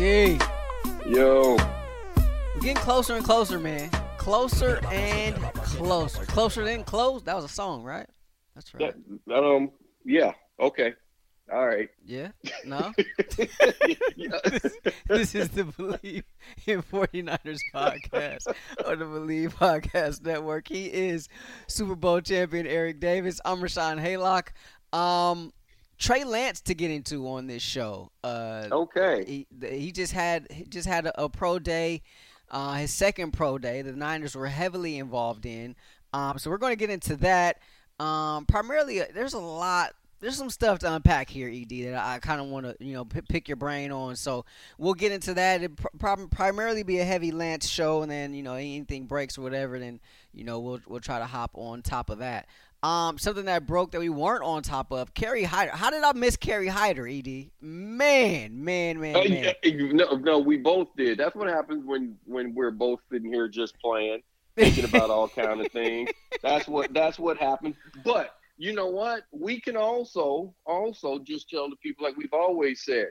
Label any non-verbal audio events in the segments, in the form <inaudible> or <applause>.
Yo. We're getting closer and closer, man. Closer and closer. Closer than close. That was a song, right? That's right. That, um. Yeah. Okay. All right. Yeah. No. <laughs> <laughs> this is the Bleav in 49ers podcast on the Bleav Podcast Network. He is Super Bowl champion Eric Davis. I'm Rashawn Haylock. Um, Trey Lance to get into on this show. Uh, okay. He, he just had he just had a, a pro day, uh, his second pro day. The Niners were heavily involved in. Um, so we're going to get into that. Um, primarily, uh, there's a lot there's some stuff to unpack here, Ed, that I kind of want to you know p- pick your brain on. So we'll get into that. It pr- primarily be a heavy Lance show, and then you know anything breaks or whatever, then you know we'll we'll try to hop on top of that. Um, something that broke that we weren't on top of. Kerry Hyder. How did I miss Kerry Hyder, Ed? Man, man, man, man. no, no, we both did. That's what happens when when we're both sitting here just playing, thinking about all kind of things. <laughs> That's what that's what happens. But you know what? We can also also just tell the people like we've always said.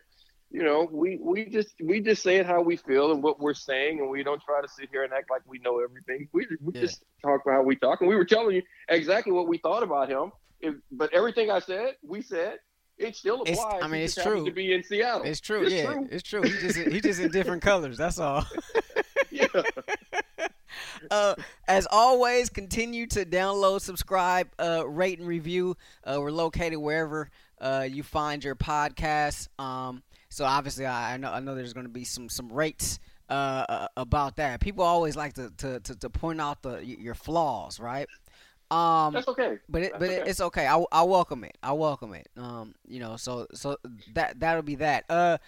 You know, we we just we just say it how we feel and what we're saying, and we don't try to sit here and act like we know everything. We, we yeah. just talk about how we talk, and we were telling you exactly what we thought about him. If, but everything I said, we said, it still applies. It's, I mean, it's true. To be in Seattle, it's true. It's yeah, true. it's true. He just he just in different colors. That's all. yeah. <laughs> <laughs> Uh, as always, continue to download, subscribe, uh, rate, and review. Uh, we're located wherever uh, you find your podcast. Um, so obviously, I, I, know I know there's going to be some some rates uh, uh, about that. People always like to, to, to, to, point out the your flaws, right? Um, That's okay. But it, That's but okay. it's okay. I, I welcome it. I welcome it. Um, you know, so so that that'll be that. Uh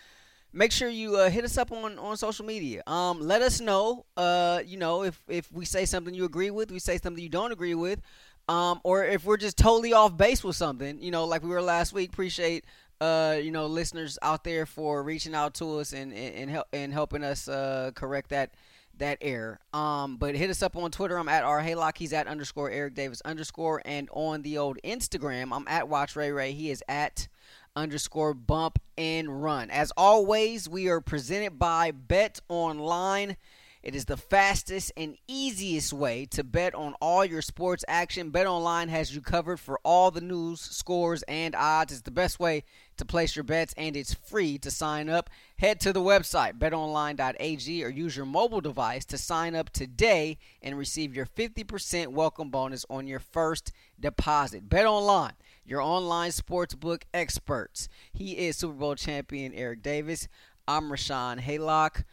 make sure you uh, hit us up on, on social media. Um, let us know, uh, you know, if, if we say something you agree with, we say something you don't agree with, um, or if we're just totally off base with something, you know, like we were last week. Appreciate, uh, you know, listeners out there for reaching out to us and and, and, help, and helping us uh, correct that that error. Um, but hit us up on Twitter. I'm at R Haylock. He's at underscore Eric Davis underscore, and on the old Instagram, I'm at Watch Ray Ray. He is at underscore bump and run. As always, we are presented by Bet Online. It is the fastest and easiest way to bet on all your sports action. Bet Online has you covered for all the news, scores, and odds. It's the best way to place your bets, and it's free to sign up. Head to the website, betonline.ag, or use your mobile device to sign up today and receive your 50% welcome bonus on your first deposit. Bet Online your online sportsbook experts. He is Super Bowl champion Eric Davis. I'm Rashawn Haylock.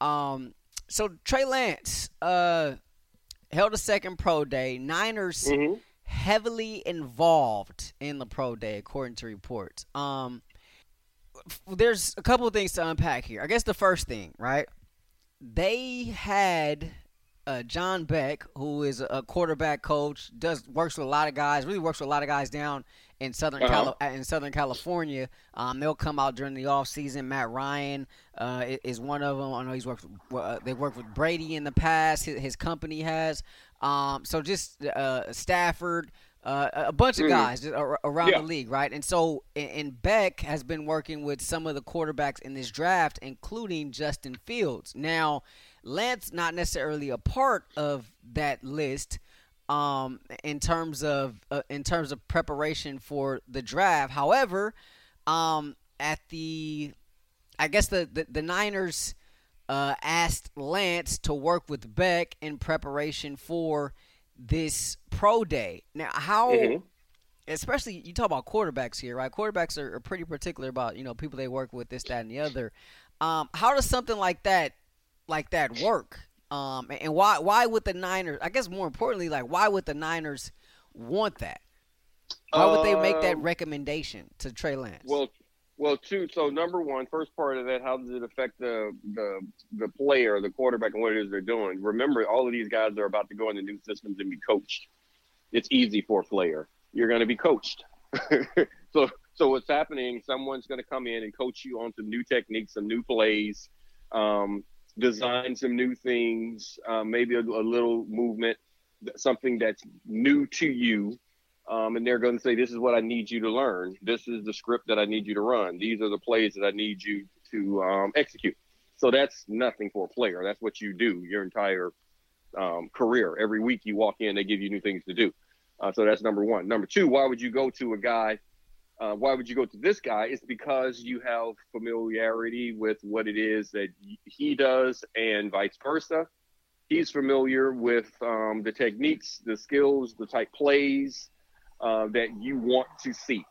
Um, so Trey Lance uh, held a second pro day. Niners mm-hmm. Heavily involved in the pro day, according to reports. Um, there's a couple of things to unpack here. I guess the first thing, right? They had uh, John Beck, who is a quarterback coach, does works with a lot of guys. Really works with a lot of guys down in southern uh-huh. Cali- in Southern California. Um, they'll come out during the off season. Matt Ryan uh, is one of them. I know he's worked. With, uh, they've worked with Brady in the past. His, his company has. Um, so just uh, Stafford. Uh, a bunch of mm. guys around yeah. the league, right? And so, and Beck has been working with some of the quarterbacks in this draft, including Justin Fields. Now, Lance not necessarily a part of that list um, in terms of uh, in terms of preparation for the draft. However, um, at the I guess the the, the Niners uh, asked Lance to work with Beck in preparation for this pro day. Now, how mm-hmm especially you talk about quarterbacks here, right? Quarterbacks are, are, pretty particular about you know people they work with, this, that, and the other. Um, how does something like that like that work? Um, and why why would the Niners? I guess more importantly, like why would the Niners want that? Why would they make that um, recommendation to Trey Lance? Well, well, two. So number one, first part of that, how does it affect the the the player, the quarterback, and what it is they're doing? Remember, all of these guys are about to go into new systems and be coached. It's easy for a player. You're going to be coached. <laughs> so so what's happening? Someone's going to come in and coach you on some new techniques, some new plays. Um, design some new things, uh, maybe a, a, little movement, something that's new to you. Um, and they're going to say, This is what I need you to learn. This is the script that I need you to run. These are the plays that I need you to um, execute. So that's nothing for a player. That's what you do your entire um, career. Every week you walk in, they give you new things to do. Uh, so that's number one. Number two, why would you go to a guy? Uh, why would you go to this guy? It's because you have familiarity with what it is that he does, and vice versa. He's familiar with um, the techniques, the skills, the type plays uh, that you want to see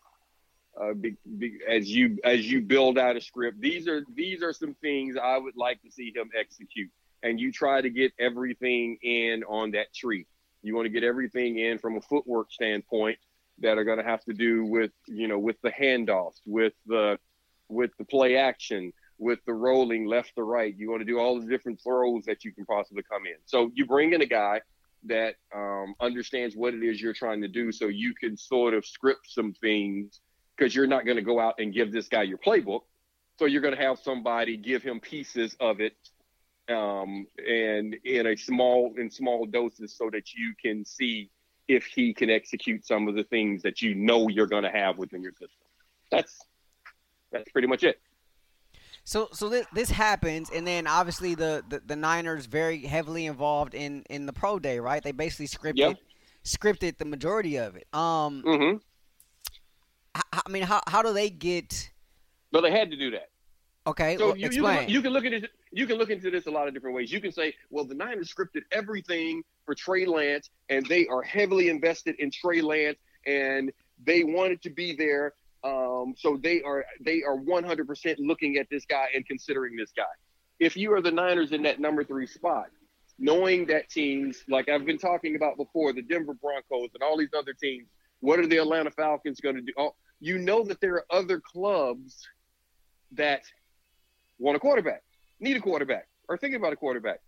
uh, be, be, as you as you build out a script. These are these are some things I would like to see him execute. And you try to get everything in on that tree. You want to get everything in from a footwork standpoint that are going to have to do with you know with the handoffs, with the with the play action, with the rolling left to right. You want to do all the different throws that you can possibly come in. So you bring in a guy that um, understands what it is you're trying to do, so you can sort of script some things because you're not going to go out and give this guy your playbook. So you're going to have somebody give him pieces of it um, and in a small in small doses so that you can see if he can execute some of the things that you know you're going to have within your system. That's that's pretty much it. So so this, this happens, and then obviously the, the, the Niners very heavily involved in in the pro day, right? They basically scripted yep. scripted the majority of it. Um, mm-hmm. I mean, how how do they get? Well, they had to do that. Okay, so well, you, explain. You can, you can look at it. You can look into this a lot of different ways. You can say, well, the Niners scripted everything for Trey Lance, and they are heavily invested in Trey Lance, and they wanted to be there. Um, so they are they are 100% looking at this guy and considering this guy. If you are the Niners in that number three spot, knowing that teams like I've been talking about before, the Denver Broncos and all these other teams, what are the Atlanta Falcons going to do? Oh, you know that there are other clubs that want a quarterback, need a quarterback, or thinking about a quarterback.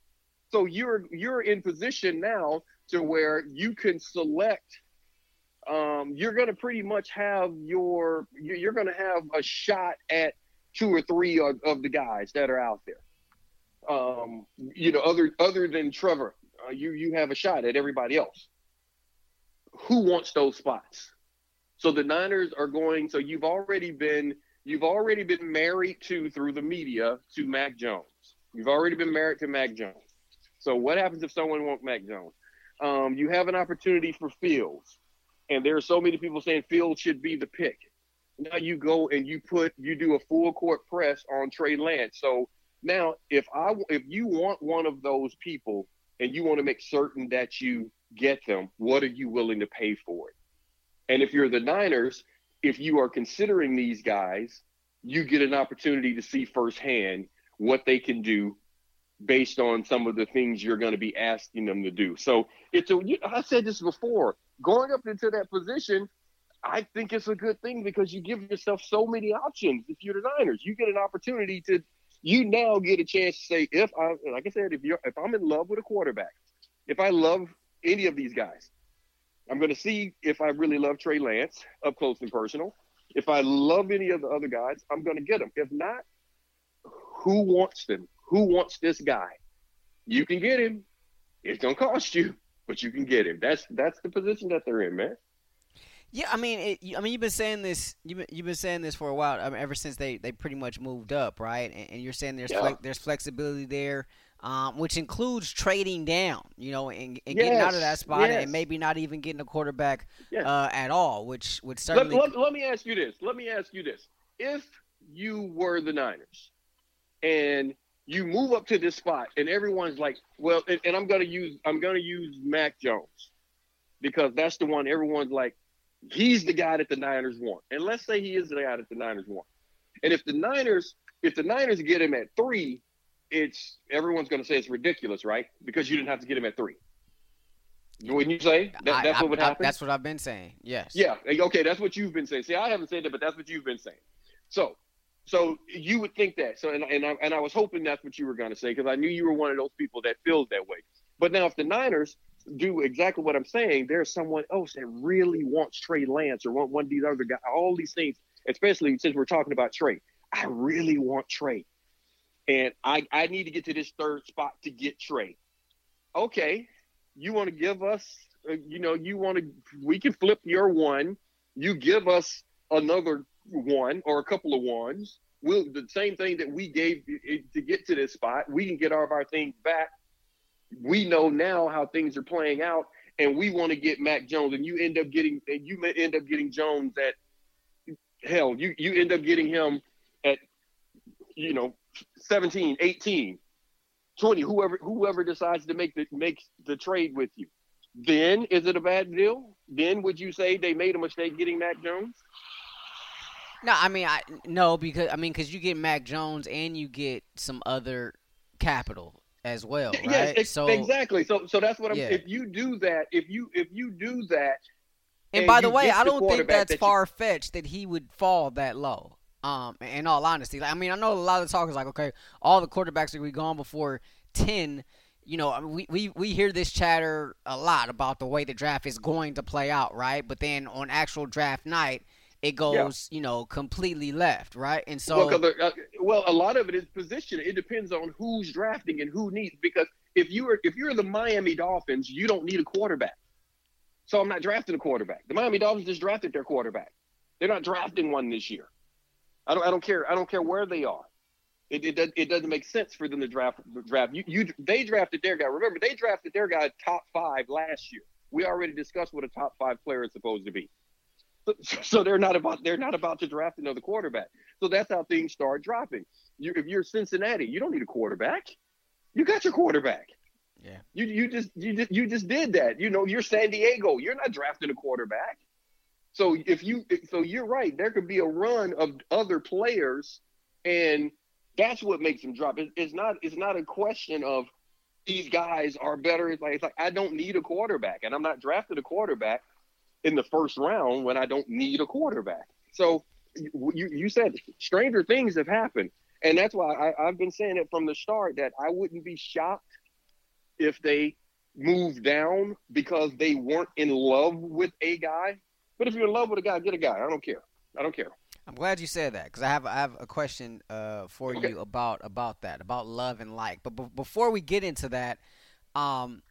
So you're you're in position now to where you can select. Um, you're going to pretty much have your you're going to have a shot at two or three of, of the guys that are out there. Um, you know, other other than Trevor, uh, you you have a shot at everybody else. Who wants those spots? So the Niners are going. So you've already been you've already been married to through the media to Mac Jones. You've already been married to Mac Jones. So what happens if someone wants Mac Jones? Um, you have an opportunity for Fields, and there are so many people saying Fields should be the pick. Now you go and you put you do a full court press on Trey Lance. So now if I if you want one of those people and you want to make certain that you get them, what are you willing to pay for it? And if you're the Niners, if you are considering these guys, you get an opportunity to see firsthand what they can do based on some of the things you're going to be asking them to do. So it's a, I said this before, going up into that position, I think it's a good thing because you give yourself so many options. If you're the Niners, you get an opportunity to, you now get a chance to say, if I, like I said, if you're, if I'm in love with a quarterback, if I love any of these guys, I'm going to see if I really love Trey Lance up close and personal. If I love any of the other guys, I'm going to get them. If not, who wants them? Who wants this guy? You can get him. It's going to cost you, but you can get him. That's that's the position that they're in, man. Yeah, I mean, it, I mean, you've been saying this. You've been, you've been saying this for a while. I mean, ever since they, they pretty much moved up, right? And, and you're saying there's yeah. there's flexibility there um, which includes trading down, you know, and, and yes, getting out of that spot yes. and maybe not even getting a quarterback yes. uh, at all, which would certainly. Let, let, let, me ask you this. Let me ask you this. If you were the Niners and you move up to this spot and everyone's like, well, and, and I'm going to use I'm going to use Mac Jones because that's the one everyone's like, he's the guy that the Niners want. And let's say he is the guy that the Niners want. And if the Niners if the Niners get him at three it's everyone's going to say it's ridiculous, right? Because you didn't have to get him at three. When you say that, that's I, what would happen. that's what I've been saying. Yes. Yeah. Okay. That's what you've been saying. See, I haven't said that, but that's what you've been saying. So, so you would think that. So, and and I, and I was hoping that's what you were going to say because I knew you were one of those people that feels that way. But now, if the Niners do exactly what I'm saying, there's someone else that really wants Trey Lance or want one of these other guys. All these things, especially since we're talking about Trey. I really want Trey and I, I need to get to this third spot to get Trey. Okay, you want to give us, uh, you know, you want to, we can flip your one. You give us another one or a couple of ones. we'll the same thing that we gave to get to this spot. We can get all of our things back. We know now how things are playing out, and we want to get Mac Jones, and you end up getting and you may end up getting Jones at hell. You you end up getting him at you know 17, 18, 20, whoever whoever decides to make the makes the trade with you. Then is it a bad deal? Then would you say they made a mistake getting Mac Jones? No, I mean, I no because I mean because you get Mac Jones and you get some other capital as well, <laughs> right? Yes, ex- so exactly. So so that's what I'm. Yeah. If you do that, if you if you do that, and, and by the way, I don't think that's that far fetched that he would fall that low. Um, in all honesty, like, I mean, I know a lot of the talk is like, okay, all the quarterbacks are going to be gone before ten. You know, we, we we hear this chatter a lot about the way the draft is going to play out, right? But then on actual draft night, it goes, yeah. you know, completely left, right? And so, well, uh, well, a lot of it is position. It depends on who's drafting and who needs. Because if you are if you're the Miami Dolphins, you don't need a quarterback. So I'm not drafting a quarterback. The Miami Dolphins just drafted their quarterback. They're not drafting one this year. I don't. I don't care. I don't care where they are. It it, does, it doesn't make sense for them to draft draft. You you they drafted their guy. Remember they drafted their guy top five last year. We already discussed what a top five player is supposed to be. <laughs> So they're not about they're not about to draft another quarterback. So that's how things start dropping. You, if you're Cincinnati, you don't need a quarterback. You got your quarterback. Yeah. You you just you just you just did that. You know, you're San Diego. You're not drafting a quarterback. So if you so you're right. There could be a run of other players, and that's what makes them drop. It, it's not it's not a question of these guys are better. It's like it's like I don't need a quarterback, and I'm not drafting a quarterback in the first round when I don't need a quarterback. So you you said stranger things have happened, and that's why I, I've been saying it from the start that I wouldn't be shocked if they moved down because they weren't in love with a guy. But if you're in love with a guy, get a guy. I don't care. I don't care. I'm glad you said that because I have I have a question uh, for okay. you about about that about love and like. But b- before we get into that, um,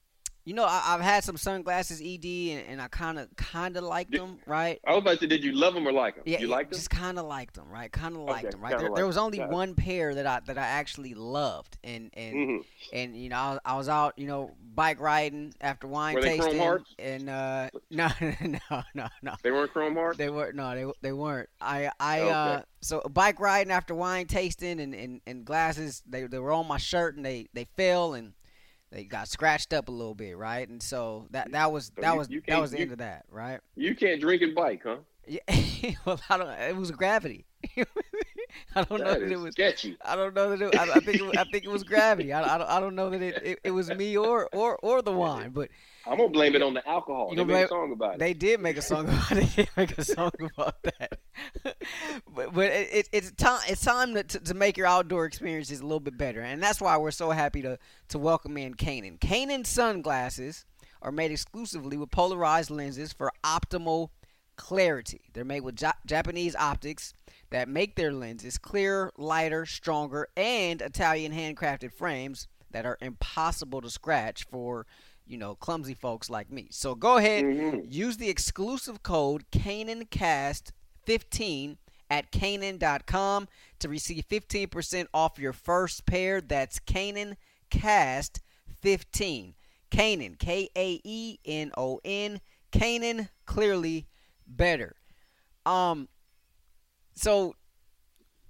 you know, I, have had some sunglasses, Ed, and, and I kind of kind of liked them, right? I was about to say, did you love them or like them? Yeah, you liked them? Just kind of liked them, right? Kind of liked okay, them, right? There, there, was only one pair that I that I actually loved, and and mm-hmm. and you know, I, I, was out, you know, bike riding after wine Were tasting, and uh, <laughs> no, no, no, no. They weren't chrome hearts. They weren't. No, they they weren't. I I okay. uh, so bike riding after wine tasting and, and, and glasses. They they were on my shirt and they they fell and they got scratched up a little bit, right? And so that that was so that you, was you that was the you, end of that, right? You can't drink and bike, huh? Yeah, <laughs> well, I don't. It was gravity. <laughs> <laughs> I don't that know that it was sketchy. I don't know that it, I, I think it, I think it was gravity. I, I, don't, I don't know that it, it, it was me or, or or the wine, but I'm gonna blame it on the alcohol. You they made a song about it. They did make a song about it. <laughs> They make a song about that. <laughs> but but it, it's time it's time to, to make your outdoor experiences a little bit better, and that's why we're so happy to to welcome in Kaenon. Kaenon sunglasses are made exclusively with polarized lenses for optimal clarity. They're made with ja- Japanese optics that make their lenses clearer, lighter, stronger, and Italian handcrafted frames that are impossible to scratch for you know, clumsy folks like me. So go ahead, mm-hmm. use the exclusive code KaenonCast15 at Kaenon.com to receive 15% off your first pair. That's KaenonCast15. Kaenon, K A E N O N. Kaenon, clearly better. Um, so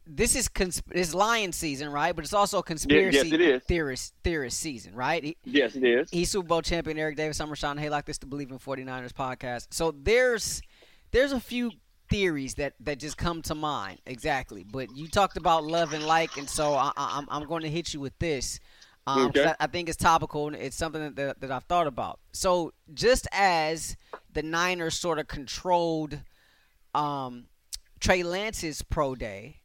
this is cons- this lion season, right? But it's also conspiracy yes, it is. theorist theorist season, right? He, yes, it is. He's Super Bowl champion Eric Davis, Sean Haylock this to Bleav in 49ers podcast. So there's there's a few theories that that just come to mind exactly. But you talked about love and like, and so I, am I'm, I'm going to hit you with this. Um, okay. I, I, think it's topical and it's something that, that I've thought about. So just as the Niners sort of controlled um, Trey Lance's pro day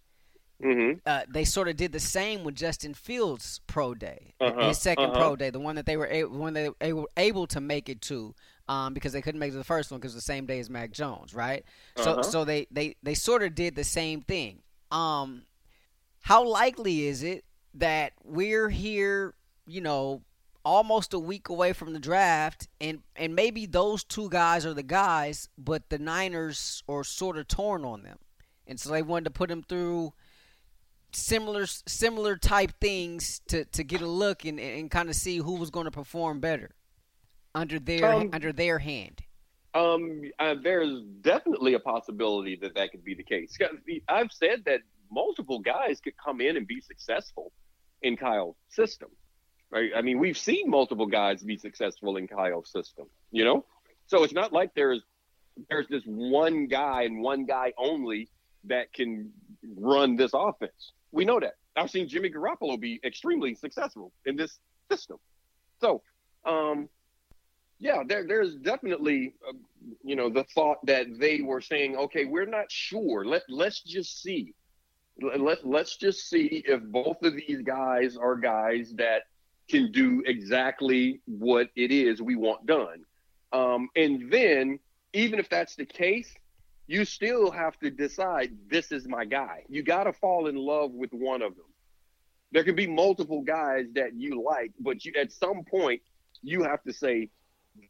Mm-hmm. Uh, they sort of did the same with Justin Fields' pro day, uh-huh. his 2nd uh-huh. pro day, the one that they were able, when they, were able to make it to, um, because they couldn't make it to the first one because the same day as Mac Jones, right? Uh-huh. So so they, they they sort of did the same thing. Um, how likely is it that we're here, you know, almost a week away from the draft, and and maybe those two guys are the guys, but the Niners are sort of torn on them, and so they wanted to put them through similar similar type things to, to get a look and, and kind of see who was going to perform better under their um, under their hand? Um, uh, there's definitely a possibility that that could be the case. I've said that multiple guys could come in and be successful in Kyle's system. Right? I mean, we've seen multiple guys be successful in Kyle's system. You know, so it's not like there's there's this one guy and one guy only that can run this offense. We know that. I've seen Jimmy Garoppolo be extremely successful in this system. So, um, yeah, there, there's definitely, uh, you know, the thought that they were saying, okay, we're not sure. Let let's just see. Let let's just see if both of these guys are guys that can do exactly what it is we want done. Um, and then, even if that's the case, you still have to decide this is my guy. You got to fall in love with one of them. There can be multiple guys that you like, but you at some point you have to say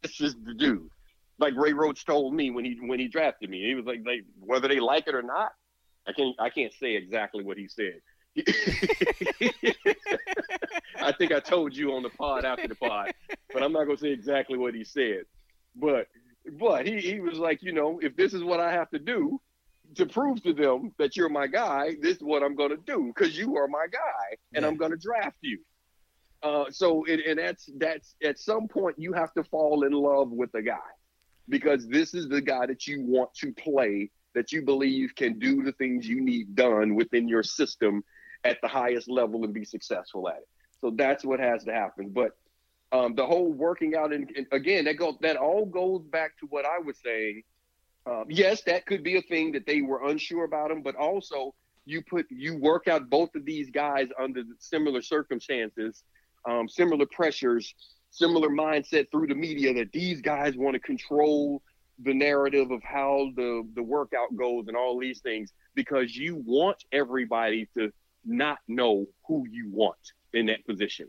this is the dude. Like Ray Rhodes told me when he when he drafted me, he was like, like whether they like it or not, I can't I can't say exactly what he said. <laughs> I think I told you on the pod after the pod, but I'm not gonna say exactly what he said. But but he, he was like, you know, if this is what I have to do to prove to them that you're my guy, this is what I'm going to do because you are my guy and yeah. I'm going to draft you. Uh, so, it, and that's that's at some point you have to fall in love with the guy because this is the guy that you want to play that you believe can do the things you need done within your system at the highest level and be successful at it. So that's what has to happen. But um, the whole working out and, and, again that goes that all goes back to what I was saying. Um, yes, that could be a thing that they were unsure about him, but also you put you work out both of these guys under similar circumstances, um, similar pressures, similar mindset through the media that these guys want to control the narrative of how the the workout goes and all these things because you want everybody to not know who you want in that position.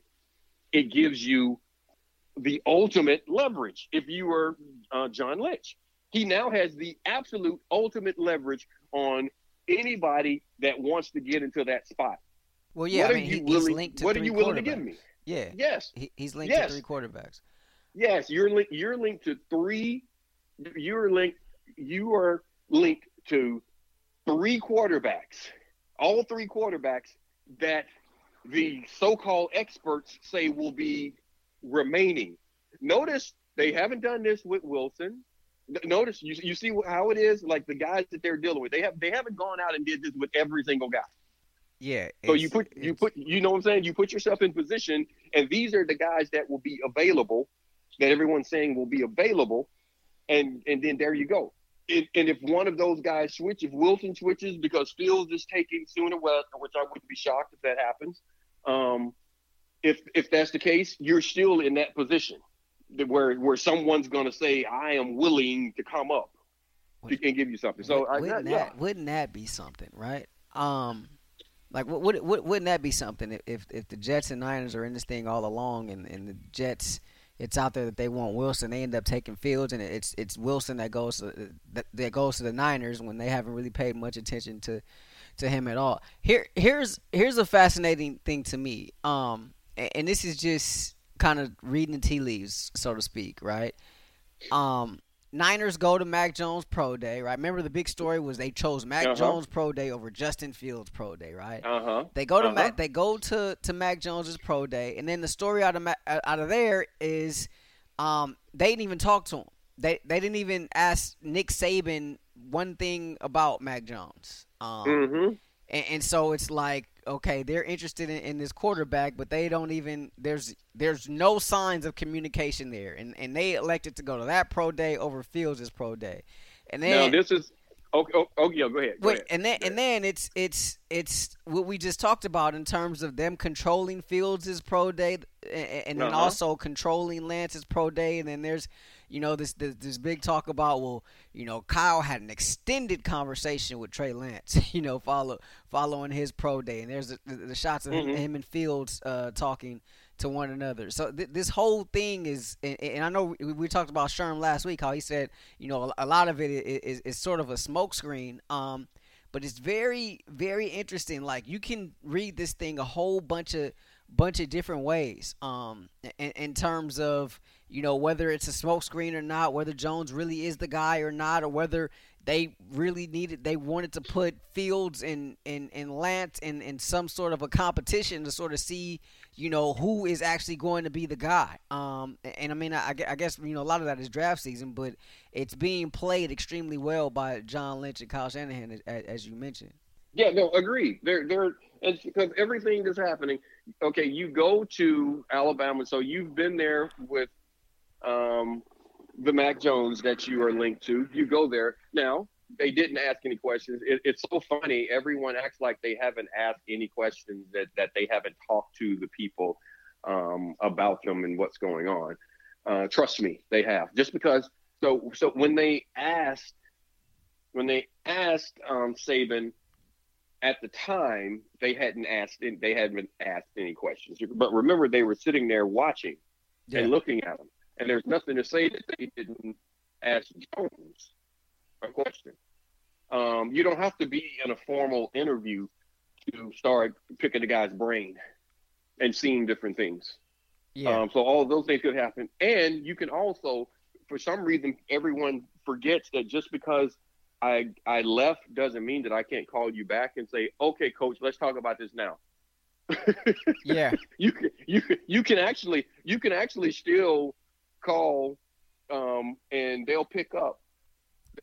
It gives you the ultimate leverage if you were uh, John Lynch. He now has the absolute ultimate leverage on anybody that wants to get into that spot. Well, yeah, what I mean, he, willing, he's linked to What are you willing to give me? Yeah. Yes. He, he's linked yes. to three quarterbacks. Yes, you're linked. You're linked to three. You're linked. You are linked to three quarterbacks. All three quarterbacks that the so-called experts say will be remaining. Notice they haven't done this with Wilson. Notice you, you see how it is like the guys that they're dealing with. They have they haven't gone out and did this with every single guy. Yeah. So you put you put you know what I'm saying? You put yourself in position, and these are the guys that will be available, that everyone's saying will be available, and and then there you go. And, and if one of those guys switch, if Wilson switches because Fields is taking sooner, well, which I wouldn't be shocked if that happens. Um, if if that's the case, you're still in that position where where someone's going to say, "I am willing to come up and give you something." So wouldn't I, that yeah. wouldn't that be something, right? Um, like would, would wouldn't that be something if if the Jets and Niners are in this thing all along, and and the Jets. It's out there that they want Wilson. They end up taking Fields, and it's it's Wilson that goes to, that, that goes to the Niners when they haven't really paid much attention to to him at all. Here here's here's a fascinating thing to me. Um, and this is just kind of reading the tea leaves, so to speak, right? Um, Niners go to Mac Jones Pro Day, right? Remember the big story was they chose Mac uh-huh. Jones Pro Day over Justin Fields Pro Day, right? Uh huh. They go to uh-huh. Mac, they go to to Mac Jones's Pro Day, and then the story out of out of there is, um, they didn't even talk to him. They they didn't even ask Nick Saban one thing about Mac Jones. Um, mm-hmm. and, and so it's like okay, they're interested in, in, this quarterback, but they don't even there's there's no signs of communication there, and and they elected to go to that pro day over Fields' pro day, and then now this is okay. Oh yeah, go ahead. Go wait, ahead. and then and then it's it's it's what we just talked about in terms of them controlling Fields' pro day, and, and then uh-huh. also controlling Lance's pro day, and then there's you know this, this, this big talk about well you know Kyle had an extended conversation with Trey Lance <laughs> you know follow following his pro day and there's the, the, the shots of mm-hmm. him, him, and Fields uh, talking to one another so th- this whole thing is and, and, I know we, we, talked about Sherm last week how he said you know a, a lot of it is, is, is sort of a smokescreen um but it's very very interesting. Like you can read this thing a whole bunch of bunch of different ways. Um, in, in terms of you know whether it's a smokescreen or not, whether Jones really is the guy or not, or whether they really needed they wanted to put Fields and and, and Lance in, in some sort of a competition to sort of see you know who is actually going to be the guy. Um, and I mean I, I guess you know a lot of that is draft season, but it's being played extremely well by John Lynch and Kyle Shanahan as, as you mentioned. Yeah, no, agree. They're they're because everything is happening. Okay, you go to Alabama, so you've been there with um, the Mac Jones that you are linked to. You go there now. They didn't ask any questions. It, it's so funny. Everyone acts like they haven't asked any questions that that they haven't talked to the people um, about them and what's going on. Uh, trust me, they have. Just because. So so when they asked when they asked um, Saban at the time they hadn't asked they hadn't asked any questions. But remember they were sitting there watching yeah. and looking at them and there's nothing to say that they didn't ask jones a question. Um, you don't have to be in a formal interview to start picking the guy's brain and seeing different things. Yeah. Um, so all of those things could happen. And you can also for some reason everyone forgets that just because I I left doesn't mean that I can't call you back and say, okay, coach, let's talk about this now. <laughs> yeah, you can you you can actually you can actually still call, um, and they'll pick up.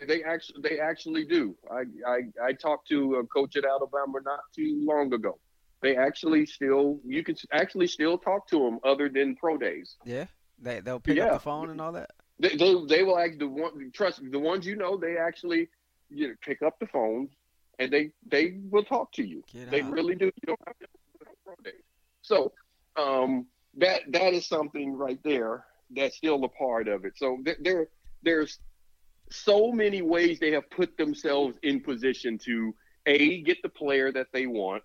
They actually they actually do. I I, I talked to a coach at Alabama not too long ago. They actually still you can actually still talk to them other than pro days. Yeah, they they'll pick yeah. up the phone and all that. They, they, they will actually the one trust the ones you know they actually you know, pick up the phone and they they will talk to you. Get they out. really do. You don't have to So um, that that is something right there that's still a part of it. So th- there there's so many ways they have put themselves in position to a get the player that they want.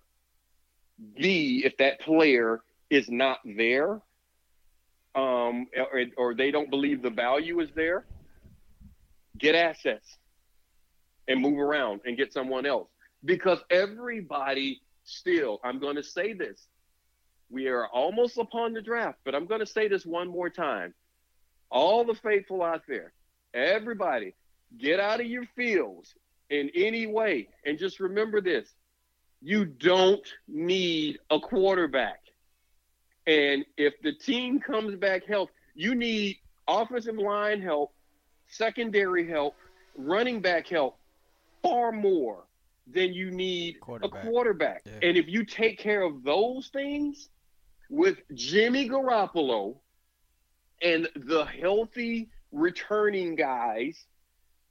B if that player is not there, um, or, or they don't believe the value is there, get assets and move around and get someone else. Because everybody still, I'm going to say this. We are almost upon the draft, but I'm going to say this one more time. All the faithful out there, everybody, get out of your fields in any way. And just remember this you don't need a quarterback. And if the team comes back healthy, you need offensive line help, secondary help, running back help, far more than you need quarterback. a quarterback. Yeah. And if you take care of those things with Jimmy Garoppolo and the healthy returning guys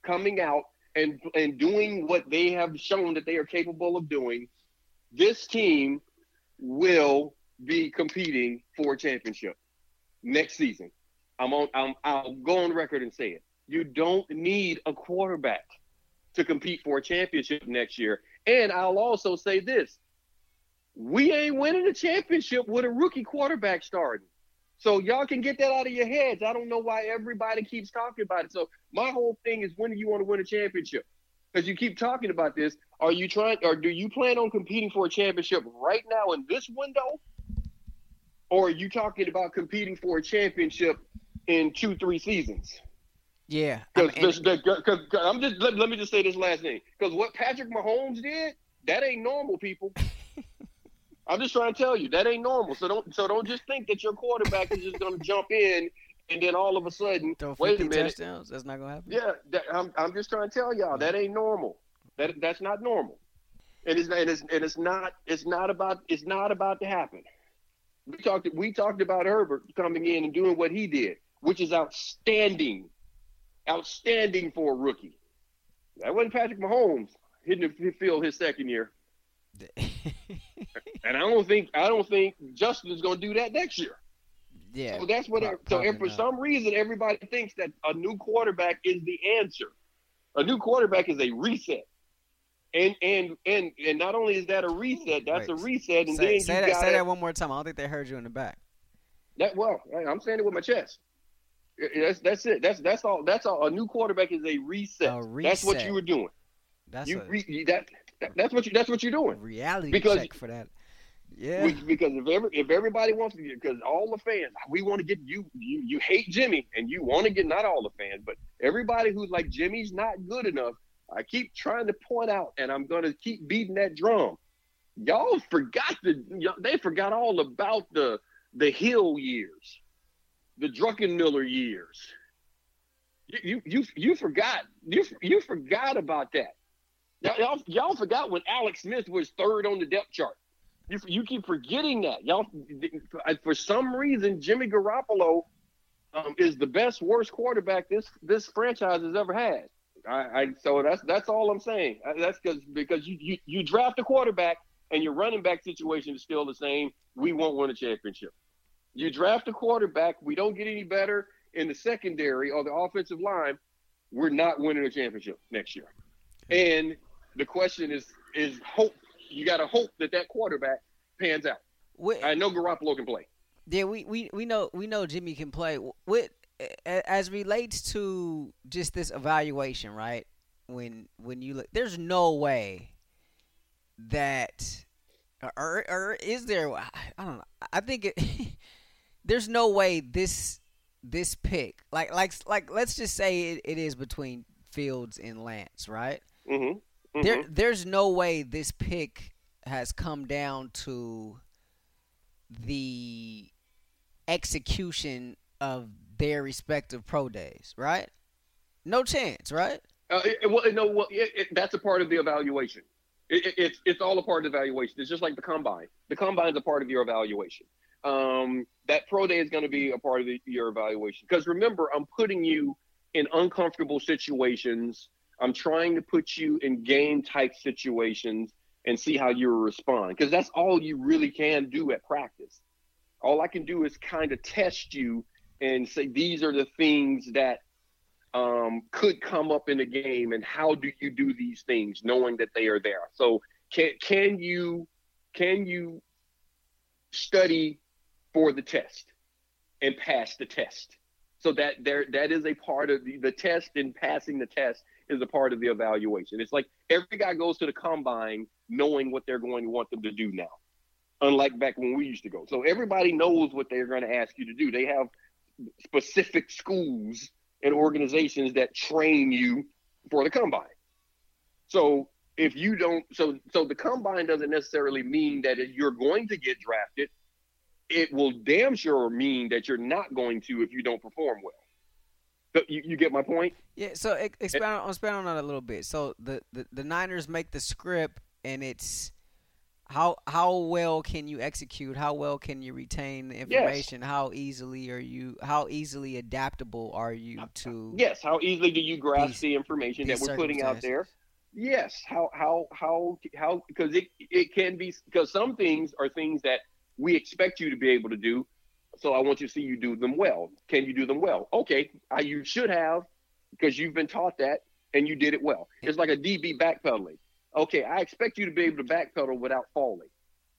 coming out and and doing what they have shown that they are capable of doing, this team will be competing for a championship next season. I'm on. I'm, I'll go on record and say it. You don't need a quarterback to compete for a championship next year. And I'll also say this we ain't winning a championship with a rookie quarterback starting. So y'all can get that out of your heads. I don't know why everybody keeps talking about it. So my whole thing is when do you want to win a championship? Because you keep talking about this. Are you trying or do you plan on competing for a championship right now in this window? Or are you talking about competing for a championship in two, three seasons? Yeah, because I'm just let, let, me just say this last thing because what Patrick Mahomes did that ain't normal, people. <laughs> I'm just trying to tell you that ain't normal. So don't so don't just think that your quarterback is just going to jump in and then all of a sudden wait a minute. Touchdowns. That's not going to happen. Yeah, that, I'm I'm just trying to tell y'all that ain't normal. That that's not normal, and it's and it's and it's not it's not about it's not about to happen. We talked we talked about Herbert coming in and doing what he did, which is outstanding outstanding for a rookie. That wasn't Patrick Mahomes hitting the field his second year. <laughs> and I don't think I don't think Justin is going to do that next year. Yeah. So that's what. so and for not. some reason, everybody thinks that a new quarterback is the answer. A new quarterback is a reset. And and and and not only is that a reset, that's Wait, a reset. And say, then say that, say that one more time. I don't think they heard you in the back. That well, I'm saying it with my chest. That's that's it. That's that's all. That's all. A new quarterback is a reset. A reset. That's what you were doing. That's you a... re, that That, that's what you that's what you're doing. Reality Because- check for that. Yeah. We- because if every, if everybody wants to get because all the fans we want to get you you you hate Jimmy and you want to get not all the fans but everybody who's like Jimmy's not good enough. I keep trying to point out and I'm going to keep beating that drum. Y'all forgot the y'all, they forgot all about the the Hill years, the Druckenmiller years. You you you, forgot you you forgot about that. Y'all, y'all forgot when Alex Smith was third on the depth chart. You, you keep forgetting that. Y'all, for some reason, Jimmy Garoppolo um, is the best, worst quarterback this this franchise has ever had. I, I so that's that's all I'm saying. That's because because you, you you draft a quarterback and your running back situation is still the same. We won't win a championship. You draft a quarterback, we don't get any better in the secondary or the offensive line. We're not winning a championship next year. And the question is is hope. You got to hope that that quarterback pans out. I know Garoppolo can play. Yeah, we, we, we know we know Jimmy can play. With as relates to just this evaluation, right? When when you look, there's no way that, or or is there? I don't know. I think it. <laughs> there's no way this this pick, like like like, let's just say it, it is between Fields and Lance, right? Mm-hmm. There, there's no way this pick has come down to the execution of their respective pro days, right? No chance, right? Uh, it, well, no, well, it, it, that's a part of the evaluation. It, it, it's it's all a part of the evaluation. It's just like the combine. The combine is a part of your evaluation. Um, that pro day is going to be a part of the, your evaluation because remember, I'm putting you in uncomfortable situations. I'm trying to put you in game type situations and see how you respond because that's all you really can do at practice. All I can do is kind of test you and say these are the things that um, could come up in a game, and how do you do these things, knowing that they are there? So can can you can you study for the test and pass the test? So that there that is a part of the, the test and passing the test is a part of the evaluation. It's like every guy goes to the combine knowing what they're going to want them to do now. Unlike back when we used to go. So everybody knows what they're going to ask you to do. They have specific schools and organizations that train you for the combine. So if you don't, so so the combine doesn't necessarily mean that you're going to get drafted. It will damn sure mean that you're not going to if you don't perform well. So you, you get my point? Yeah. So expand on expand on that a little bit. So the, the the Niners make the script, and it's how how well can you execute? How well can you retain the information? How easily are you? How easily adaptable are you uh, to? Yes. How easily do you grasp These- the information that we're putting out there? Yes. How how how how because it it can be because some things are things that we expect you to be able to do. So I want you to see you do them well. Can you do them well? Okay, I, you should have because you've been taught that and you did it well. It's like a DB backpedaling. Okay, I expect you to be able to backpedal without falling.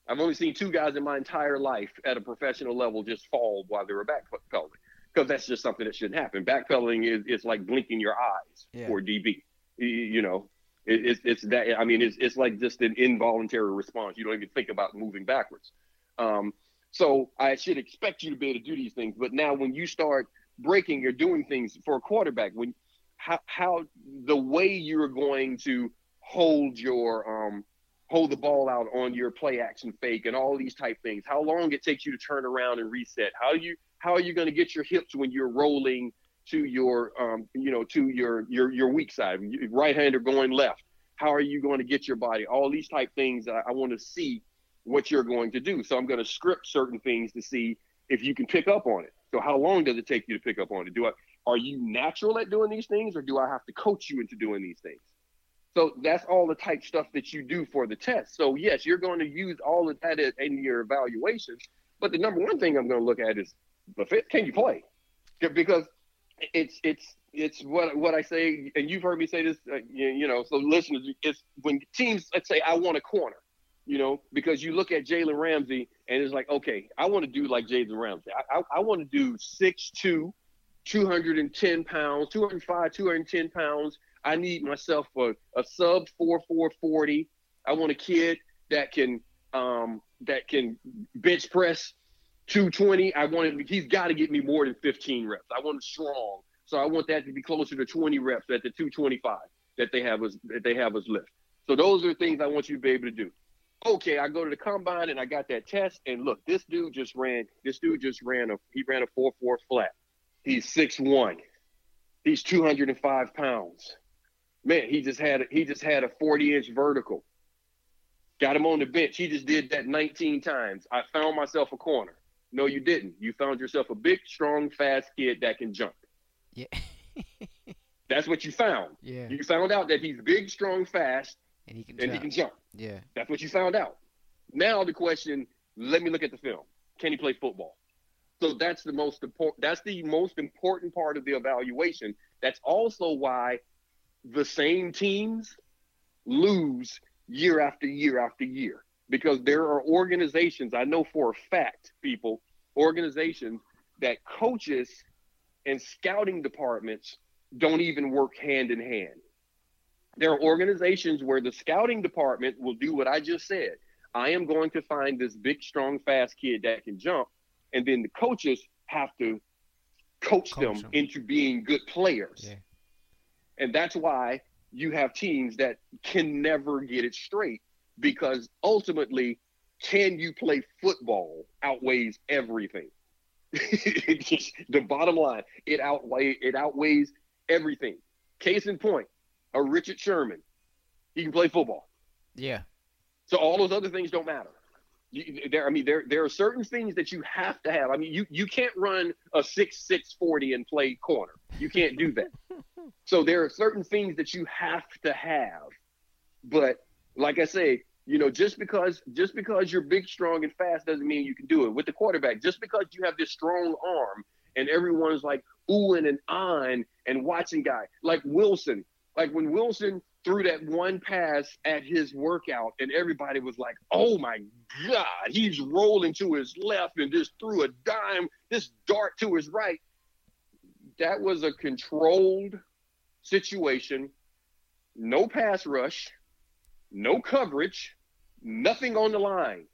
I've only seen two guys in my entire life at a professional level just fall while they were backpedaling because that's just something that shouldn't happen. Backpedaling is it's like blinking your eyes Yeah. for DB. You, know, it, it's it's that. I mean, it's it's like just an involuntary response. You don't even think about moving backwards. Um, so I should expect you to be able to do these things. But now, when you start breaking or doing things for a quarterback, when how how the way you're going to hold your um hold the ball out on your play action fake and all these type things, how long it takes you to turn around and reset, how you how are you going to get your hips when you're rolling to your um you know to your your your weak side, right hander going left. How are you going to get your body? All these type things I, I want to see what you're going to do. So I'm going to script certain things to see if you can pick up on it. So how long does it take you to pick up on it? Do I are you natural at doing these things or do I have to coach you into doing these things? So that's all the type stuff that you do for the test. So yes, you're going to use all of that in your evaluations. But the number one thing I'm going to look at is the fit. Can you play? Because it's it's it's what what I say, and you've heard me say this, uh, you, you know. So listeners, it's when teams let's say I want a corner, you know, because you look at Jalen Ramsey and it's like, okay, I want to do like Jalen Ramsey. I, I, I want to do 6'2", 210 pounds, 205, 210 pounds. I need myself a, a sub 4, 440. I want a kid that can um, that can bench press 220. I want him. He's got to get me more than 15 reps. I want him strong, so I want that to be closer to 20 reps at the 225 that they have us that they have us lift. So those are things I want you to be able to do. Okay, I go to the combine and I got that test, and look, this dude just ran. This dude just ran a he ran a four four flat. He's six one. He's 205 pounds. Man, he just had he just had a 40 inch vertical. Got him on the bench. He just did that 19 times. I found myself a corner. No, you didn't. You found yourself a big, strong, fast kid that can jump. Yeah. <laughs> That's what you found. yeah. You found out that he's big, strong, fast, And he can and jump. he can jump. Yeah. That's what you found out. Now the question, let me look at the film. Can he play football? So that's the most important that's the most important part of the evaluation. That's also why the same teams lose year after year after year. Because there are organizations, I know for a fact, people, organizations that coaches and scouting departments don't even work hand in hand. There are organizations where the scouting department will do what I just said. I am going to find this big, strong, fast kid that can jump, and then the coaches have to coach, Coach them them. into being good players. Yeah. And that's why you have teams that can never get it straight because ultimately, can you play football outweighs everything. <laughs> It's just the bottom line. It outweigh it outweighs everything. Case in point, a Richard Sherman, he can play football. Yeah. So all those other things don't matter. You, there, I mean, there there are certain things that you have to have. I mean, you you can't run a six six forty and play corner. You can't do that. <laughs> so there are certain things that you have to have. But like I say, you know, just because just because you're big, strong, and fast doesn't mean you can do it. With the quarterback, just because you have this strong arm and everyone's like oohing and ahhing and watching guy like Wilson, like when Wilson threw that one pass at his workout and everybody was like, oh my God, he's rolling to his left and just threw a dime, this dart to his right. That was a controlled situation, no pass rush, no coverage, nothing on the line.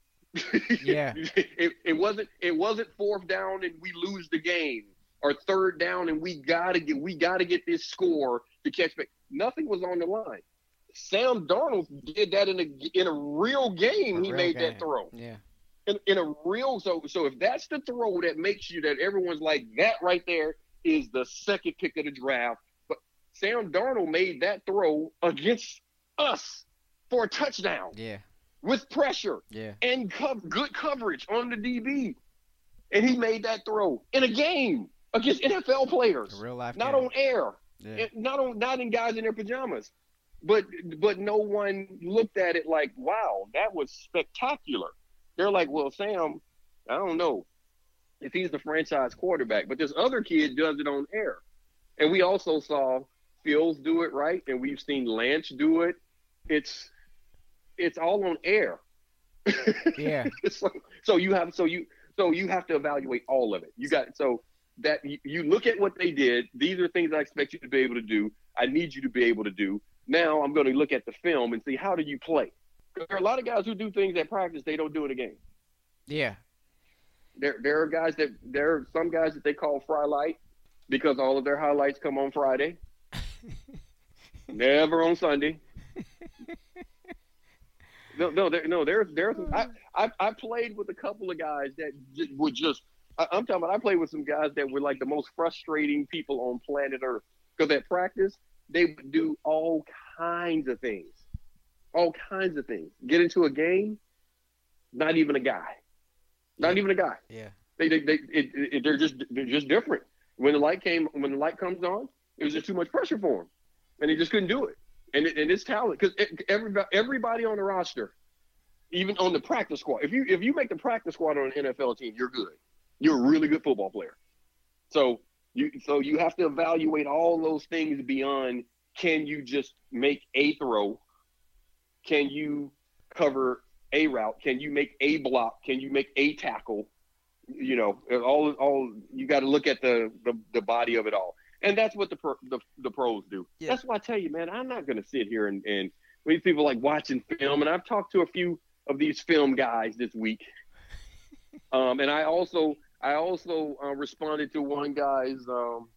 Yeah. <laughs> it, it wasn't it wasn't fourth down and we lose the game or third down and we gotta get we gotta get this score to catch back. Nothing was on the line. Sam Darnold did that in a in a real game. A he real made game. that throw Yeah. in, in a real so so if that's the throw that makes you that everyone's like that right there is the second pick of the draft. But Sam Darnold made that throw against us for a touchdown Yeah. with pressure Yeah. and co- good coverage on the DB, and he made that throw in a game against NFL players, A real life. not game. on air, Yeah. not on not in guys in their pajamas. But but no one looked at it like, wow, that was spectacular. They're like, well, Sam, I don't know if he's the franchise quarterback, but this other kid does it on air. And we also saw Fields do it right, and we've seen Lance do it. It's it's all on air. Yeah. <laughs> so, so you have so you so you have to evaluate all of it. You got so that you, look at what they did. These are things I expect you to be able to do. I need you to be able to do. Now I'm going to look at the film and see how do you play. There are a lot of guys who do things at practice they don't do in a game. Yeah. There there are guys that there are some guys that they call fry light because all of their highlights come on Friday, <laughs> never on Sunday. <laughs> No, no, there, no. There's, there's. I, I, I played with a couple of guys that would just. I, I'm talking about. I played with some guys that were like the most frustrating people on planet Earth because at practice they would do all kinds of things, all kinds of things. Get into a game, not even a guy, not Yeah. even a guy. Yeah. They, they, they it, it, they're just, they're just different. When the light came, when the light comes on, it was just too much pressure for him, and he just couldn't do it. And it, and it's talent because everybody, everybody on the roster, even on the practice squad, if you if you make the practice squad on an NFL team, you're good. You're a really good football player. So you so you have to evaluate all those things beyond can you just make a throw? Can you cover a route? Can you make a block? Can you make a tackle? You know, all all you got to look at the, the the body of it all, and that's what the pro, the the pros do. Yeah. That's why I tell you, man, I'm not going to sit here and and these people like watching film, and I've talked to a few of these film guys this week. <laughs> Um, and I also I also uh, responded to one guy's um,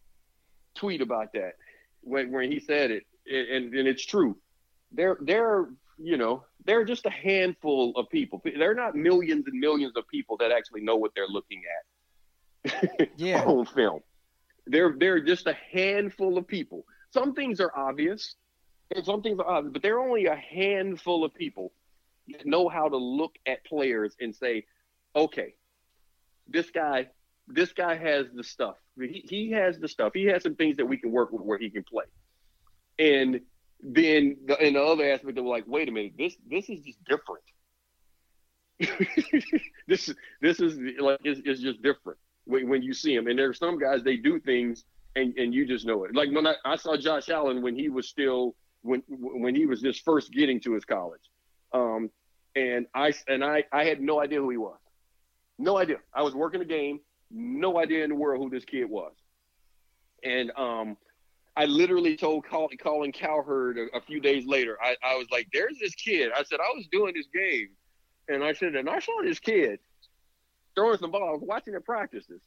tweet about that when when he said it, and and it's true. They're they're you know they're just a handful of people. They're not millions and millions of people that actually know what they're looking at. <laughs> Yeah. on film. They're they're just a handful of people. Some things are obvious, and some things are obvious, but there are only a handful of people that know how to look at players and say, okay, this guy, this guy has the stuff. He, he has the stuff. He has some things that we can work with where he can play. And then the, in the other aspect, they're like, wait a minute, this this is just different. <laughs> this is this is like it's, it's just different when, when you see him. And there are some guys they do things and, and you just know it. Like when I, I saw Josh Allen when he was still when when he was just first getting to his college, um, and I and I I had no idea who he was, no idea. I was working a game, no idea in the world who this kid was, and um, I literally told Colin Cowherd a, a few days later. I, I was like, "There's this kid." I said, "I was doing this game." And I said, and I saw this kid throwing some was watching their practices,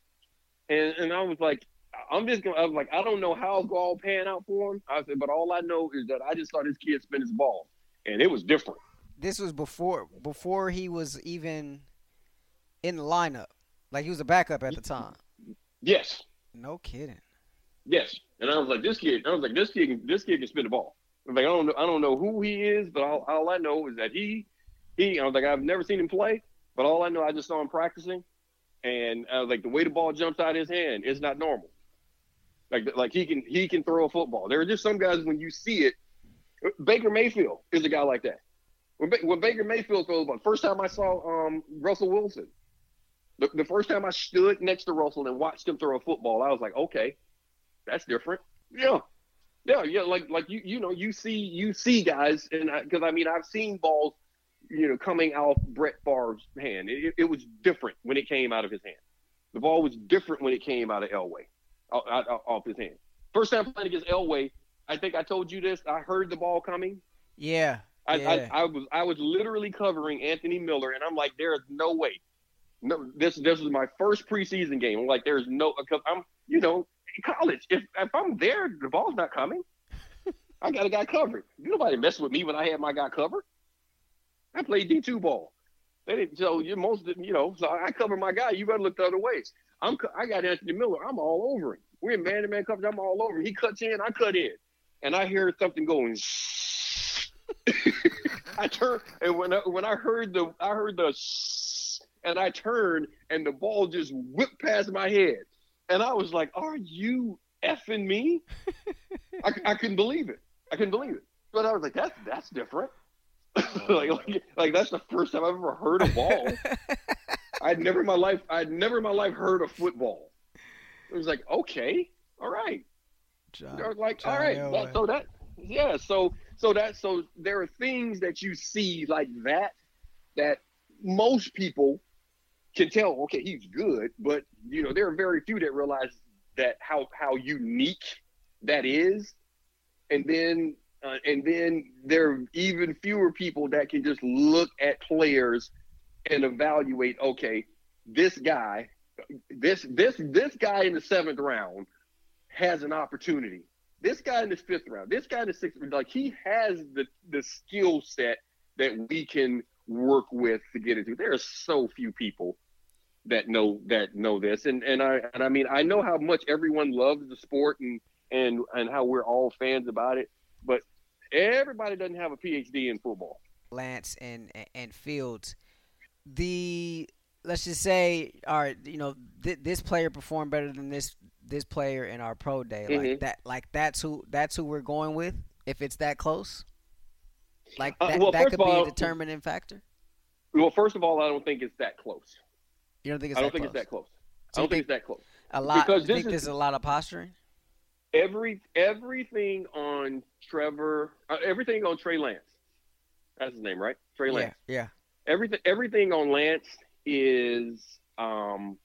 and and I was like, I'm just gonna. I was like, I don't know how it's all pan out for him. I said, but all I know is that I just saw this kid spin his ball, and it was different. This was before before he was even in the lineup. Like he was a backup at the time. Yes. No kidding. Yes, and I was like, this kid. I was like, this kid. This kid can spin the ball. I was like, I don't know. I don't know who he is, but all, all I know is that he he. I was like, I've never seen him play, but all I know, I just saw him practicing, and I was like, the way the ball jumps out of his hand is not normal. Like like he can he can throw a football. There are just some guys when you see it. Baker Mayfield is a guy like that. When, when Baker Mayfield throws the ball, first time I saw um, Russell Wilson, the, the first time I stood next to Russell and watched him throw a football, I was like, okay, that's different. Yeah, yeah, yeah. Like like you you know you see you see guys and because I, I mean I've seen balls you know, coming off Brett Favre's hand. It, it, was different when it came out of his hand. The ball was different when it came out of Elway, off his hand. First time playing against Elway, I think I told you this. I heard the ball coming. Yeah. I, yeah. I, I was I was literally covering Anthony Miller, and I'm like, there is no way. No, this this was my first preseason game. Like, there's no because I'm you know college. If if I'm there, the ball's not coming. <laughs> I got a guy covered. Nobody messed with me when I had my guy covered. I played D two ball. They didn't. So you most you know. So I cover my guy. You better look the other ways. I'm. I got Anthony Miller. I'm all over him. We're in man to man coverage. I'm all over him. He cuts in. I cut in, and I hear something going. <laughs> I turn and when I, when I heard the I heard the and I turned and the ball just whipped past my head, and I was like, "Are you effing me?" <laughs> I, I couldn't believe it. I couldn't believe it. But I was like, "That's that's different." <laughs> like, like, like that's the first time I've ever heard a ball. <laughs> I'd never in my life, I'd never in my life heard a football. It was like, okay, all right. John, like, John all right. That, so that, yeah. So, so that, so there are things that you see like that, that most people can tell. Okay, he's good, but you know, there are very few that realize that how how unique that is, and then uh, and then there are even fewer people that can just look at players and evaluate. Okay, this guy, this this this guy in the seventh round has an opportunity. This guy in the fifth round, this guy in the sixth, like he has the the skill set that we can work with to get into. There are so few people that know that know this, and and I and I mean I know how much everyone loves the sport and and and how we're all fans about it but everybody doesn't have a PhD in football. Lance and and Fields, the let's just say, all right, you know, th- this player performed better than this this player in our pro day. Like Mhm. that, like that's who that's who we're going with. If it's that close, like Uh, that, well, that could be all- a determining factor. Well, first of all, I don't think it's that close. You don't think it's I don't think close? it's that close. So I don't think it's that close. A lot. because you this think is- this is a lot of posturing? Every everything on Trevor, uh, everything on Trey Lance. That's his name, right? Trey Lance. Yeah, yeah. Everything everything on Lance is um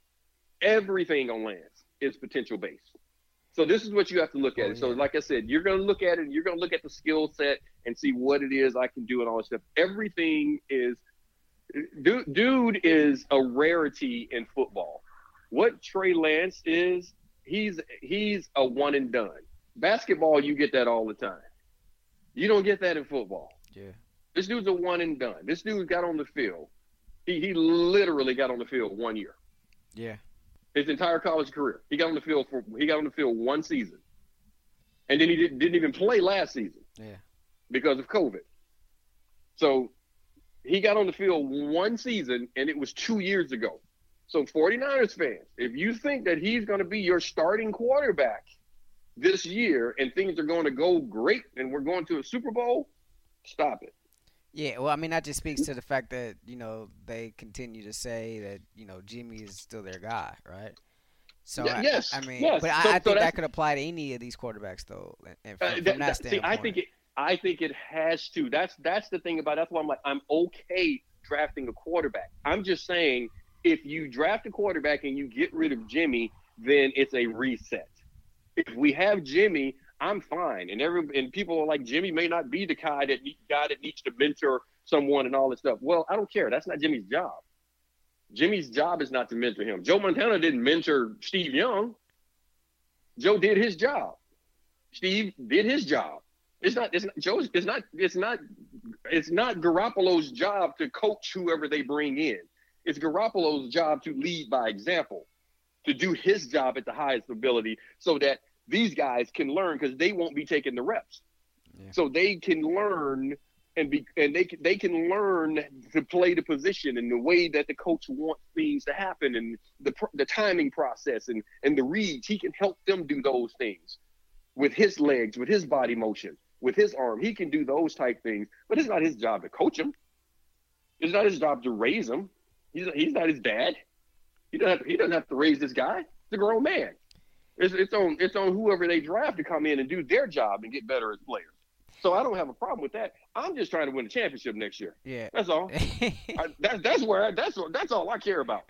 everything on Lance is potential based. So this is what you have to look at. Oh, it. So like I said, you're going to look at it. You're going to look at the skill set and see what it is I can do and all that stuff. Everything is, dude, dude is a rarity in football. What Trey Lance is, he's he's a one and done. Basketball, you get that all the time. You don't get that in football. Yeah. This dude's a one and done. This dude got on the field. He he literally got on the field one year. Yeah. His entire college career. He got on the field for he got on the field one season. And then he did, didn't even play last season Yeah. because of COVID. So he got on the field one season and it was 2 years ago. So 49ers fans, if you think that he's going to be your starting quarterback this year and things are going to go great and we're going to a Super Bowl, stop it. Yeah, well, I mean, that just speaks to the fact that you know they continue to say that you know Jimmy is still their guy, right? So Yeah, I, yes, I mean, yes. but So- I, I so think that could apply to any of these quarterbacks, though. And- And from, Uh, from that- that, that- see, I think it. I think it has to. That's that's the thing about. That's why I'm like I'm okay drafting a quarterback. I'm just saying if you draft a quarterback and you get rid of Jimmy, then it's a reset. If we have Jimmy, I'm fine. And every and people are like Jimmy may not be the guy that guy that needs to mentor someone and all this stuff. Well, I don't care. That's not Jimmy's job. Jimmy's job is not to mentor him. Joe Montana didn't mentor Steve Young. Joe did his job. Steve did his job. It's not. It's not Joe's. It's not. It's not. It's not Garoppolo's job to coach whoever they bring in. It's Garoppolo's job to lead by example, to do his job at the highest ability, so that these guys can learn because they won't be taking the reps. Yeah. So they can learn and be and they can they can learn to play the position and the way that the coach wants things to happen and the the timing process and and the reads. He can help them do those things with his legs, with his body motion, with his arm. He can do those type things, but it's not his job to coach him. It's not his job to raise him. He's he's not his dad. He doesn't have, he doesn't have to raise this guy. He's a grown man. It's, it's on it's on whoever they draft to come in and do their job and get better as players. So I don't have a problem with that. I'm just trying to win a championship next year. yeah. That's all. <laughs> I, that, that's where I, that's that's all I care about.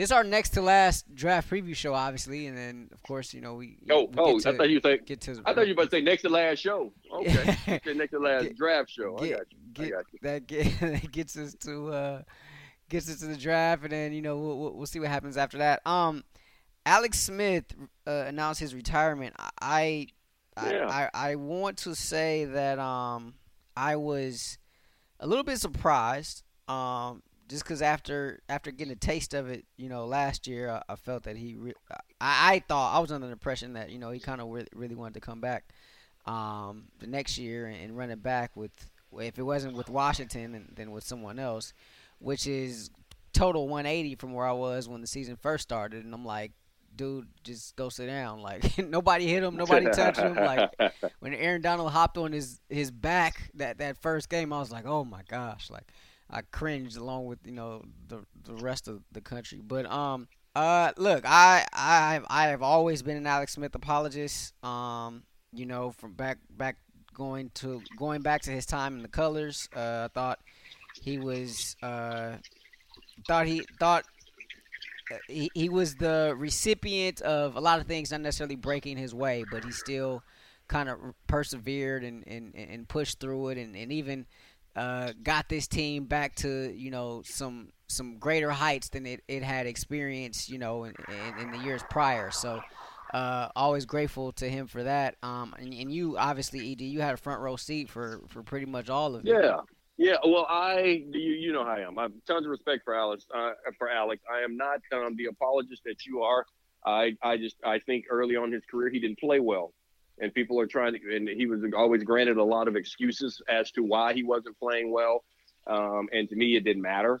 This is our next to last draft preview show, obviously, and then of course you know we. Oh, we oh, get I thought you think get to. I thought you were about to say next to last show. <laughs> Okay, Okay, next to last Get- draft show. I got you. I got you. that get, <laughs> that gets us to uh gets us to the draft and then you know we'll, we'll, we'll see what happens after that um alex smith uh, announced his retirement i I, Yeah. I i want to say that um i was a little bit surprised um just because after after getting a taste of it you know last year i, I felt that he re- I, I thought i was under the impression that you know he kind of really, really wanted to come back um, the next year and, and run it back with if it wasn't with Washington and then with someone else, which is total 180 from where I was when the season first started. And I'm like, dude, just go sit down. <laughs> Like nobody hit him, nobody touched him. Like <laughs> when Aaron Donald hopped on his his back that that first game, I was like, oh my gosh, like I cringed along with you know the the rest of the country. But um. Uh, look, I I I have always been an Alex Smith apologist. Um, you know, from back back going to going back to his time in the colors. Uh, I thought he was uh, thought he thought uh, he, he was the recipient of a lot of things not necessarily breaking his way, but he still kind of persevered and, and, and pushed through it and, and even uh, got this team back to you know some some greater heights than it, it had experienced you know in, in, in the years prior. So uh, always grateful to him for that. Um, and, and you obviously, Ed, you had a front row seat for, for pretty much all of it. Yeah, yeah. Well, I you you know how I am. I have tons of respect for Alex. Uh, for Alex, I am not um, the apologist that you are. I I just I think early on in his career he didn't play well, and people are trying to. And he was always granted a lot of excuses as to why he wasn't playing well. Um, and to me, it didn't matter.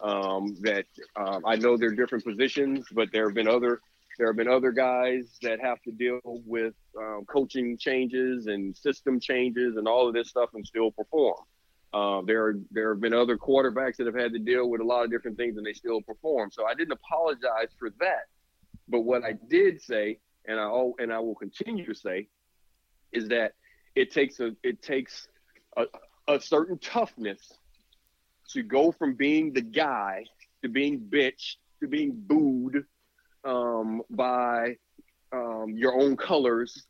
Um, that um, I know they're different positions, but there have been other there have been other guys that have to deal with um, coaching changes and system changes and all of this stuff and still perform. Uh, there, there have been other quarterbacks that have had to deal with a lot of different things and they still perform. So I didn't apologize for that. But what I did say, and I and I will continue to say, is that it takes a it takes a, a certain toughness to go from being the guy to being bitched to being booed um, by um, your own colors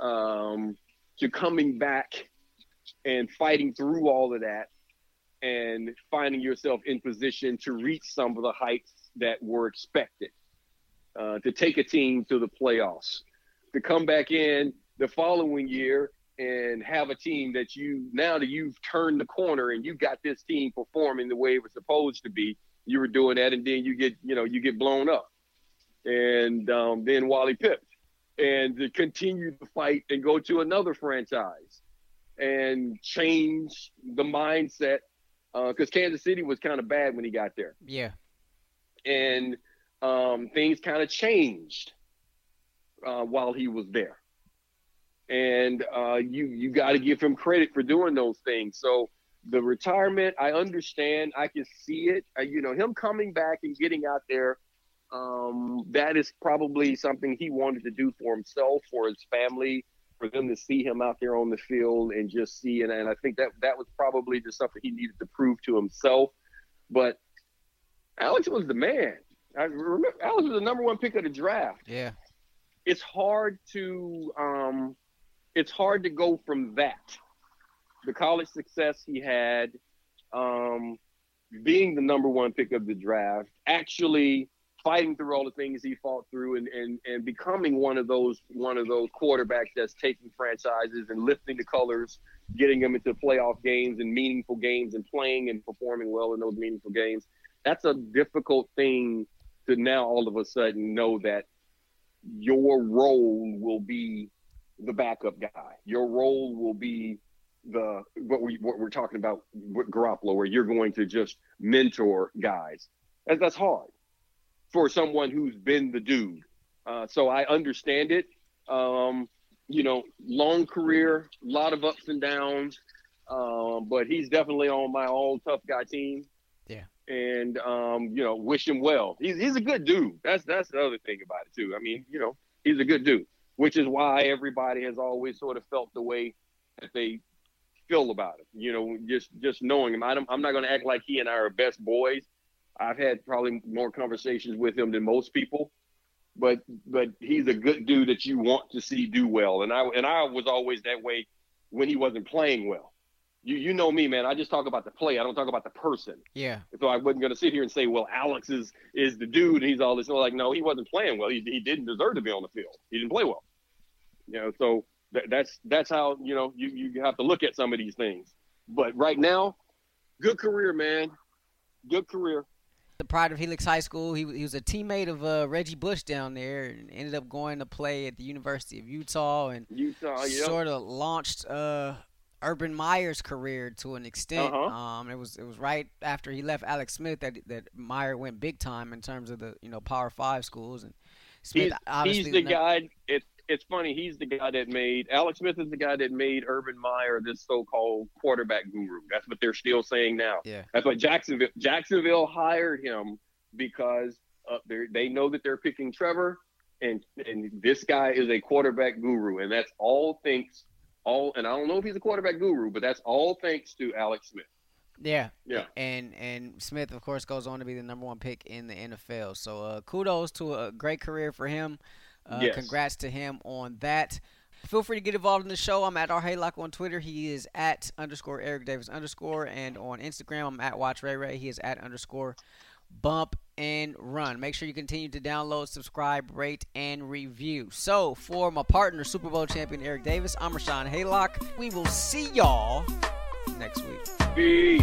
um, to coming back and fighting through all of that and finding yourself in position to reach some of the heights that were expected, uh, to take a team to the playoffs, to come back in the following year and have a team that you now that you've turned the corner and you got this team performing the way it was supposed to be. You were doing that, and then you get you know you get blown up, and um, then Wally Pipped, and to continue to fight and go to another franchise and change the mindset because uh, Kansas City was kind of bad when he got there. Yeah, and um, things kind of changed uh, while he was there and uh, you you got to give him credit for doing those things. So the retirement, I understand, I can see it. Uh, you know, him coming back and getting out there, um, that is probably something he wanted to do for himself, for his family, for them to see him out there on the field and just see. And, and I think that that was probably just something he needed to prove to himself. But Alex was the man. I remember Alex was the number one pick of the draft. Yeah. It's hard to um, it's hard to go from that, the college success he had, um, being the number one pick of the draft, actually fighting through all the things he fought through and, and, and becoming one of those one of those quarterbacks that's taking franchises and lifting the colors, getting them into playoff games and meaningful games and playing and performing well in those meaningful games. That's a difficult thing to now all of a sudden know that your role will be the backup guy. Your role will be the what we what we're talking about with Garoppolo, where you're going to just mentor guys. That's, that's hard for someone who's been the dude. Uh, so I understand it. Um, you know, long career, a lot of ups and downs, um, but he's definitely on my all tough guy team. And um, you know, wish him well. He's he's a good dude. That's that's the other thing about it too. I mean, you know, he's a good dude which is why everybody has always sort of felt the way that they feel about it. You know, just just knowing him. I I am not going to act like he and I are best boys. I've had probably more conversations with him than most people, but but he's a good dude that you want to see do well. And I and I was always that way when he wasn't playing well. You you know me, man. I just talk about the play. I don't talk about the person. Yeah. So I wasn't going to sit here and say, well, Alex is is the dude. And he's all this. And like, no, he wasn't playing well. He, he didn't deserve to be on the field. He didn't play well. You know, so th- that's that's how you know you you have to look at some of these things. But right now, good career, man. Good career. The pride of Helix High School. He, he was a teammate of uh, Reggie Bush down there, and ended up going to play at the University of Utah, and Utah, yep. sort of launched uh, Urban Meyer's career to an extent. Uh-huh. Um, it was it was right after he left Alex Smith that that Meyer went big time in terms of the you know Power Five schools, and Smith he's, he's the guy. It's it's funny. He's the guy that made Alex Smith is the guy that made Urban Meyer this so-called quarterback guru. That's what they're still saying now. Yeah, that's what Jacksonville Jacksonville hired him because uh, they know that they're picking Trevor, and and this guy is a quarterback guru, and that's all thanks all. And I don't know if he's a quarterback guru, but that's all thanks to Alex Smith. Yeah, yeah, and and Smith, of course, goes on to be the number one pick in the NFL. So uh, kudos to a great career for him. Uh, yes. Congrats to him on that. Feel free to get involved in the show. I'm at R Haylock on Twitter. He is at underscore Eric Davis underscore, and on Instagram I'm at Watch Ray Ray. He is at underscore Bump and Run. Make sure you continue to download, subscribe, rate, and review. So for my partner, Super Bowl champion Eric Davis, I'm Rashawn Haylock. We will see y'all next week. Peace.